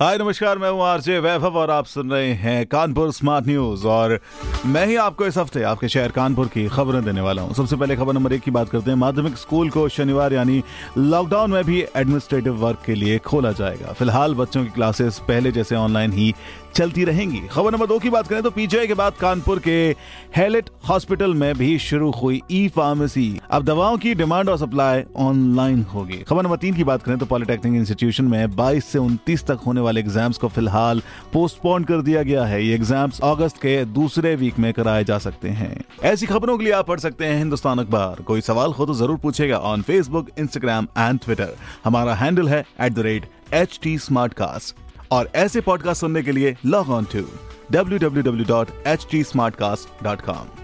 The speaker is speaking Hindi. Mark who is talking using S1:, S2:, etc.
S1: हाय, नमस्कार, मैं हूँ आरजे वैभव और आप सुन रहे हैं कानपुर स्मार्ट न्यूज़। और मैं ही आपको इस हफ़्ते आपके शहर कानपुर की खबरें देने वाला हूँ। सबसे पहले खबर नंबर एक की बात करते हैं। माध्यमिक स्कूल को शनिवार, यानी लॉकडाउन में भी एडमिनिस्ट्रेटिव वर्क के लिए खोला जाएगा। फ़िलहाल बच्चों की क्लासेस पहले जैसे ऑनलाइन ही चलती रहेंगी। खबर नंबर दो की बात करें तो पीजीआई के बाद कानपुर के हेलेट हॉस्पिटल में भी शुरू हुई ई फार्मेसी अब दवाओं की डिमांड और सप्लाई ऑनलाइन होगी। खबर नंबर तीन की बात करें तो पॉलिटेक्निक इंस्टीट्यूशन में 22 से 29 तक होने वाले एग्ज़ाम्स को फ़िलहाल पोस्टपोन कर दिया गया है। ये एग्ज़ाम्स अगस्त के दूसरे वीक में कराए जा सकते हैं। ऐसी खबरों के लिए आप पढ़ सकते हैं हिंदुस्तान अखबार। कोई सवाल हो तो ज़रूर पूछेगा on Facebook Instagram and Twitter हमारा हैंडल है एट एच टी और ऐसे पॉडकास्ट सुनने के लिए लॉग ऑन टू www.htsmartcast.com